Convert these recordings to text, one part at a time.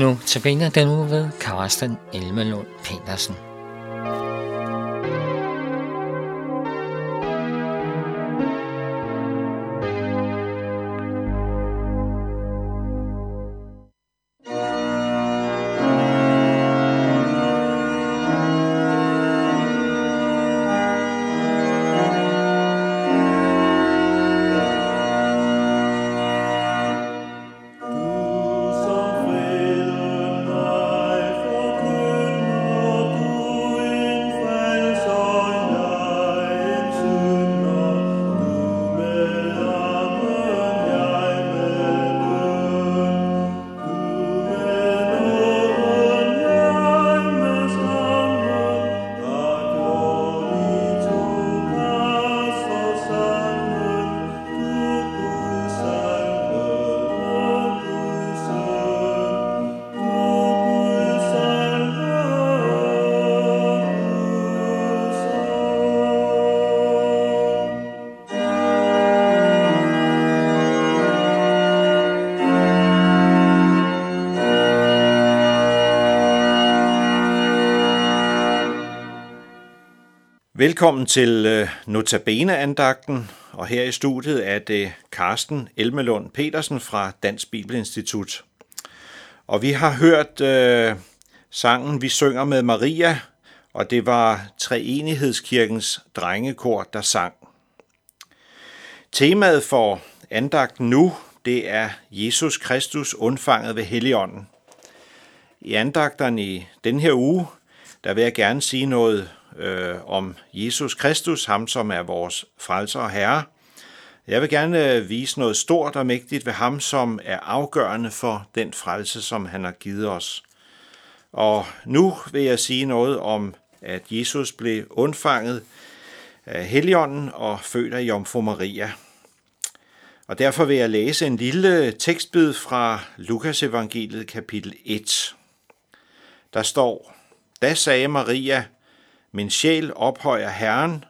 Nu tilbage den uge ved Karsten Elmelund Petersen. Velkommen til øh, Notabene-andagten, og her i studiet er det Carsten Elmelund Petersen fra Dansk Bibelinstitut. Og vi har hørt øh, sangen Vi synger med Maria, og det var Treenighedskirkens drengekor, der sang. Temaet for andagten nu, det er Jesus Kristus undfanget ved Helligånden. I andagterne i den her uge, der vil jeg gerne sige noget øh, om Jesus Kristus, ham som er vores frelser og herre. Jeg vil gerne øh, vise noget stort og mægtigt ved ham, som er afgørende for den frelse, som han har givet os. Og nu vil jeg sige noget om, at Jesus blev undfanget af Helligånden og født af Jomfru Maria. Og derfor vil jeg læse en lille tekstbid fra Lukas evangeliet kapitel 1. Der står, Da sagde Maria, min sjæl ophøjer Herren,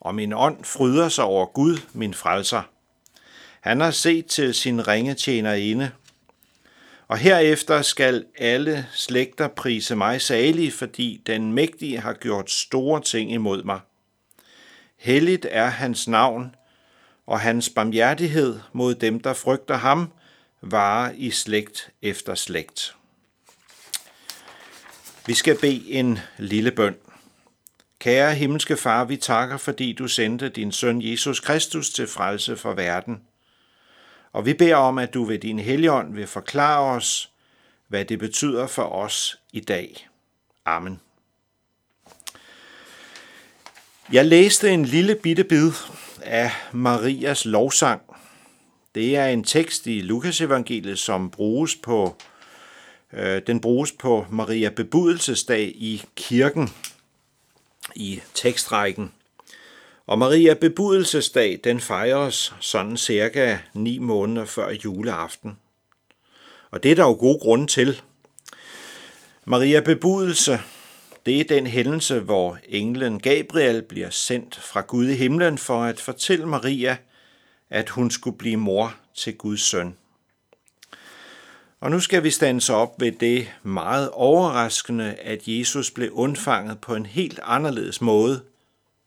og min ånd fryder sig over Gud, min frelser. Han har set til sin ringe tjenerinde. Og herefter skal alle slægter prise mig salig, fordi den mægtige har gjort store ting imod mig. Helligt er hans navn, og hans barmhjertighed mod dem, der frygter ham, varer i slægt efter slægt. Vi skal bede en lille bøn. Kære himmelske far, vi takker, fordi du sendte din søn Jesus Kristus til frelse for verden. Og vi beder om, at du ved din helligånd vil forklare os, hvad det betyder for os i dag. Amen. Jeg læste en lille bitte bid af Marias lovsang. Det er en tekst i Lukas evangeliet, som bruges på, øh, den bruges på Maria bebudelsesdag i kirken i tekstrækken. Og Maria bebudelsesdag, den fejres sådan cirka ni måneder før juleaften. Og det er der jo gode grunde til. Maria bebudelse, det er den hændelse, hvor englen Gabriel bliver sendt fra Gud i himlen for at fortælle Maria, at hun skulle blive mor til Guds søn. Og nu skal vi stands op ved det meget overraskende, at Jesus blev undfanget på en helt anderledes måde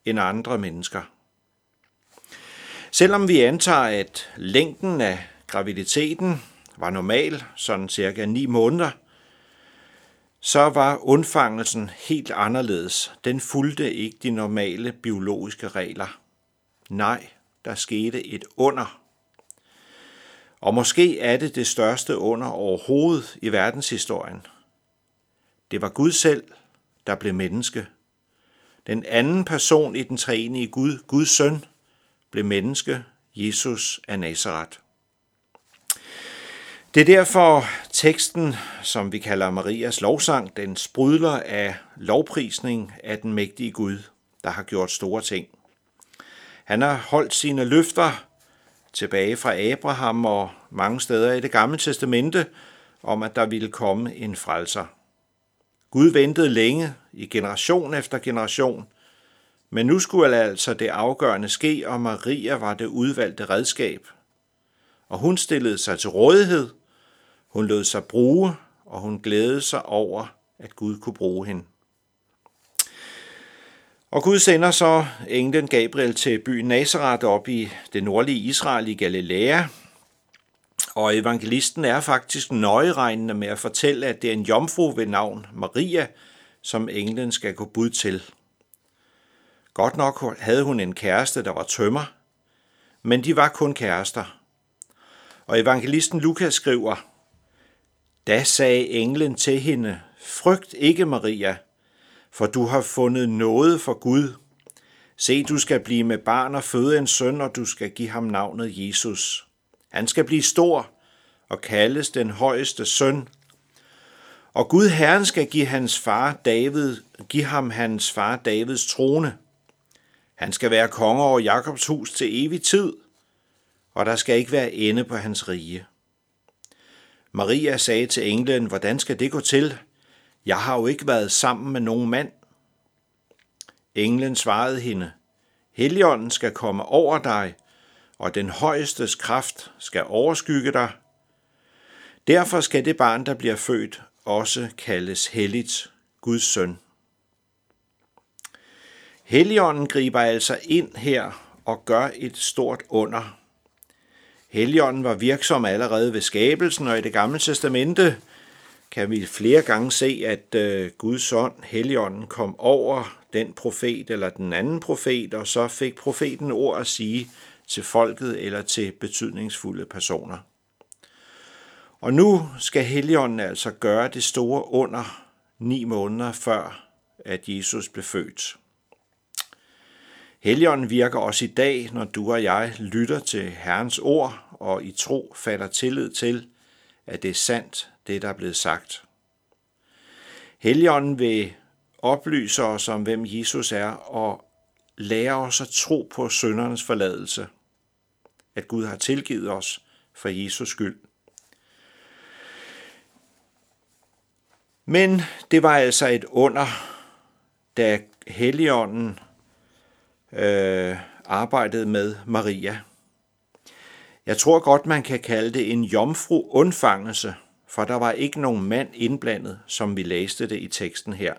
end andre mennesker. Selvom vi antager, at længden af graviditeten var normal, sådan cirka 9 måneder, så var undfangelsen helt anderledes. Den fulgte ikke de normale biologiske regler. Nej, der skete et under. Og måske er det det største under overhovedet i verdenshistorien. Det var Gud selv, der blev menneske. Den anden person i den treenige Gud, Guds søn, blev menneske, Jesus af Nazareth. Det er derfor teksten, som vi kalder Marias lovsang, den sprudler af lovprisning af den mægtige Gud, der har gjort store ting. Han har holdt sine løfter tilbage fra Abraham og mange steder i det gamle testamente om, at der ville komme en frelser. Gud ventede længe, i generation efter generation, men nu skulle altså det afgørende ske, og Maria var det udvalgte redskab. Og hun stillede sig til rådighed, hun lod sig bruge, og hun glædede sig over, at Gud kunne bruge hende. Og Gud sender så englen Gabriel til byen Nazareth op i det nordlige Israel i Galilea. Og evangelisten er faktisk nøjeregnende med at fortælle, at det er en jomfru ved navn Maria, som englen skal gå bud til. Godt nok havde hun en kæreste, der var tømmer, men de var kun kærester. Og evangelisten Lukas skriver, Da sagde englen til hende, Frygt ikke, Maria, for du har fundet noget for Gud. Se, du skal blive med barn og føde en søn, og du skal give ham navnet Jesus. Han skal blive stor og kaldes den højeste søn. Og Gud Herren skal give hans far David, give ham hans far Davids trone. Han skal være konge over Jakobs hus til evig tid, og der skal ikke være ende på hans rige. Maria sagde til englen, hvordan skal det gå til? Jeg har jo ikke været sammen med nogen mand. Englen svarede hende, Helligånden skal komme over dig, og den højestes kraft skal overskygge dig. Derfor skal det barn, der bliver født, også kaldes helligt, Guds søn. Helligånden griber altså ind her og gør et stort under. Helligånden var virksom allerede ved skabelsen, og i det gamle testamente kan vi flere gange se, at øh, Guds ånd, Helligånden, kom over den profet eller den anden profet, og så fik profeten ord at sige til folket eller til betydningsfulde personer. Og nu skal Helligånden altså gøre det store under ni måneder før, at Jesus blev født. Helligånden virker også i dag, når du og jeg lytter til Herrens ord og i tro fatter tillid til, at det er sandt, det der er blevet sagt. Helligånden vil oplyse os om, hvem Jesus er, og lære os at tro på søndernes forladelse. At Gud har tilgivet os for Jesus skyld. Men det var altså et under, da Helligånden øh, arbejdede med Maria. Jeg tror godt, man kan kalde det en jomfru undfangelse, for der var ikke nogen mand indblandet, som vi læste det i teksten her.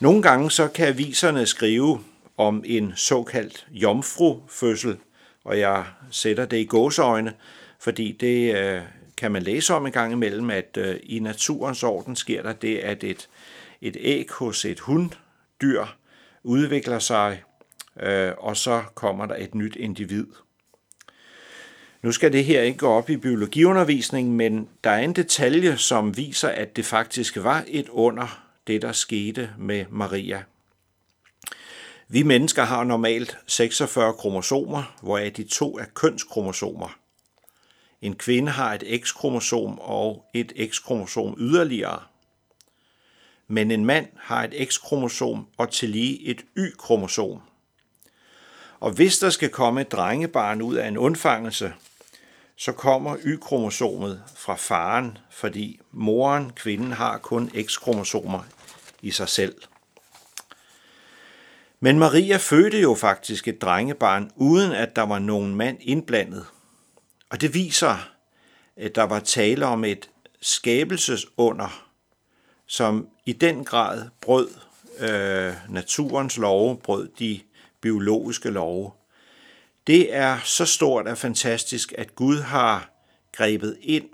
Nogle gange så kan aviserne skrive om en såkaldt jomfrufødsel, og jeg sætter det i gåseøjne, fordi det øh, kan man læse om en gang imellem, at øh, i naturens orden sker der det, at et, et æg hos et hunddyr udvikler sig, øh, og så kommer der et nyt individ. Nu skal det her ikke gå op i biologiundervisning, men der er en detalje, som viser, at det faktisk var et under det, der skete med Maria. Vi mennesker har normalt 46 kromosomer, hvoraf de to er kønskromosomer. En kvinde har et X-kromosom og et X-kromosom yderligere. Men en mand har et X-kromosom og tillige et Y-kromosom. Og hvis der skal komme et drengebarn ud af en undfangelse, så kommer Y-kromosomet fra faren, fordi moren, kvinden, har kun X-kromosomer i sig selv. Men Maria fødte jo faktisk et drengebarn, uden at der var nogen mand indblandet. Og det viser, at der var tale om et skabelsesunder, som i den grad brød øh, naturens love, brød de biologiske love. Det er så stort og fantastisk, at Gud har grebet ind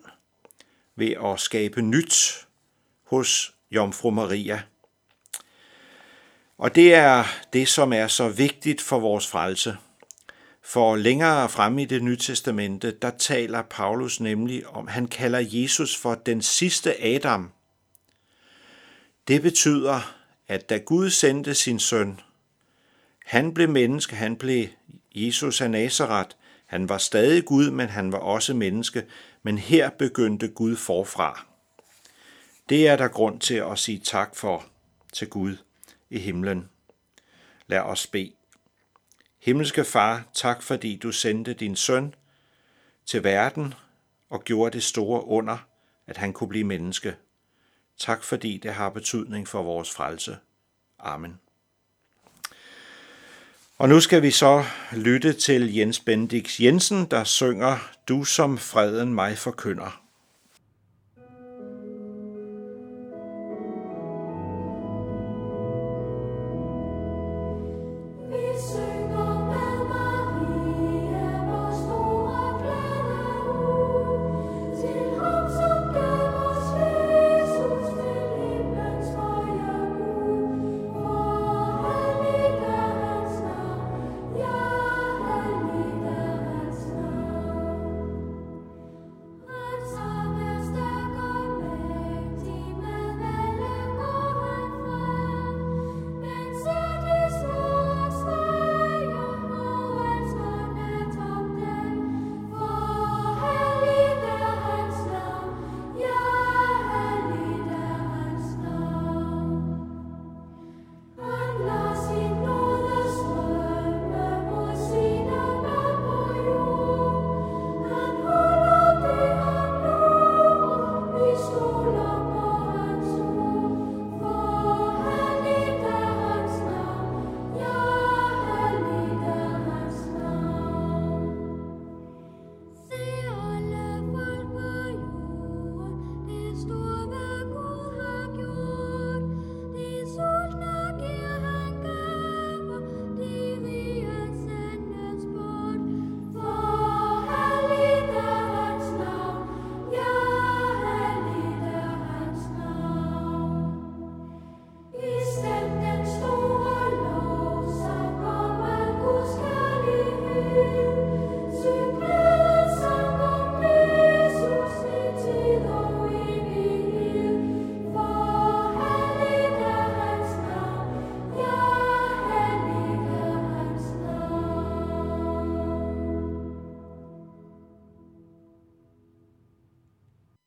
ved at skabe nyt hos Jomfru Maria. Og det er det, som er så vigtigt for vores frelse. For længere frem i det nye testamente, der taler Paulus nemlig om, han kalder Jesus for den sidste Adam. Det betyder, at da Gud sendte sin søn, han blev menneske, han blev Jesus af Nazareth. Han var stadig Gud, men han var også menneske, men her begyndte Gud forfra. Det er der grund til at sige tak for til Gud i himlen. Lad os bede. Himmelske Far, tak fordi du sendte din søn til verden og gjorde det store under, at han kunne blive menneske. Tak fordi det har betydning for vores frelse. Amen. Og nu skal vi så lytte til Jens Bendix Jensen, der synger Du som freden mig forkynder. Peace.